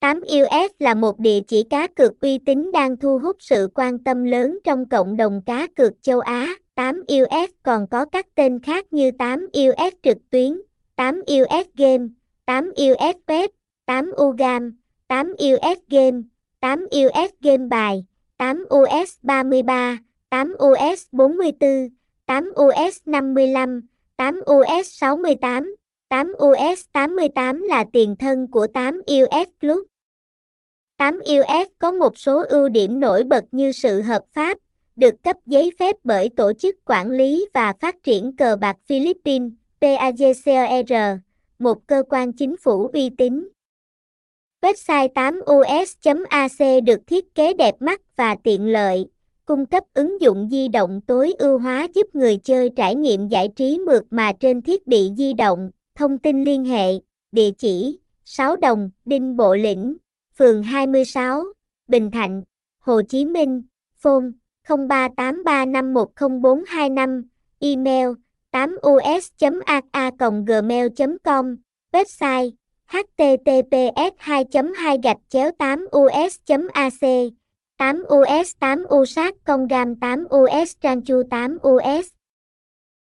8US là một địa chỉ cá cược uy tín đang thu hút sự quan tâm lớn trong cộng đồng cá cược châu Á. 8US còn có các tên khác như 8US trực tuyến, 8US Game, 8US Web, 8UGAM, 8US Game, 8US Game bài, 8US 33, 8US 44, 8US 55, 8US 68, 8 US 88 là tiền thân của 8 US Club. 8 US có một số ưu điểm nổi bật như sự hợp pháp, được cấp giấy phép bởi Tổ chức Quản lý và Phát triển cờ bạc Philippines, PAGCOR, một cơ quan chính phủ uy tín. Website 8us.ac được thiết kế đẹp mắt và tiện lợi, cung cấp ứng dụng di động tối ưu hóa giúp người chơi trải nghiệm giải trí mượt mà trên thiết bị di động Thông tin liên hệ, địa chỉ, 6 Đồng, Đinh Bộ Lĩnh, phường 26, Bình Thạnh, Hồ Chí Minh, phone 0383510425, email 8us.aa.gmail.com, website https 2 2 gạch chéo 8 us ac 8 us 8 usat con gam 8 us tranchu 8 us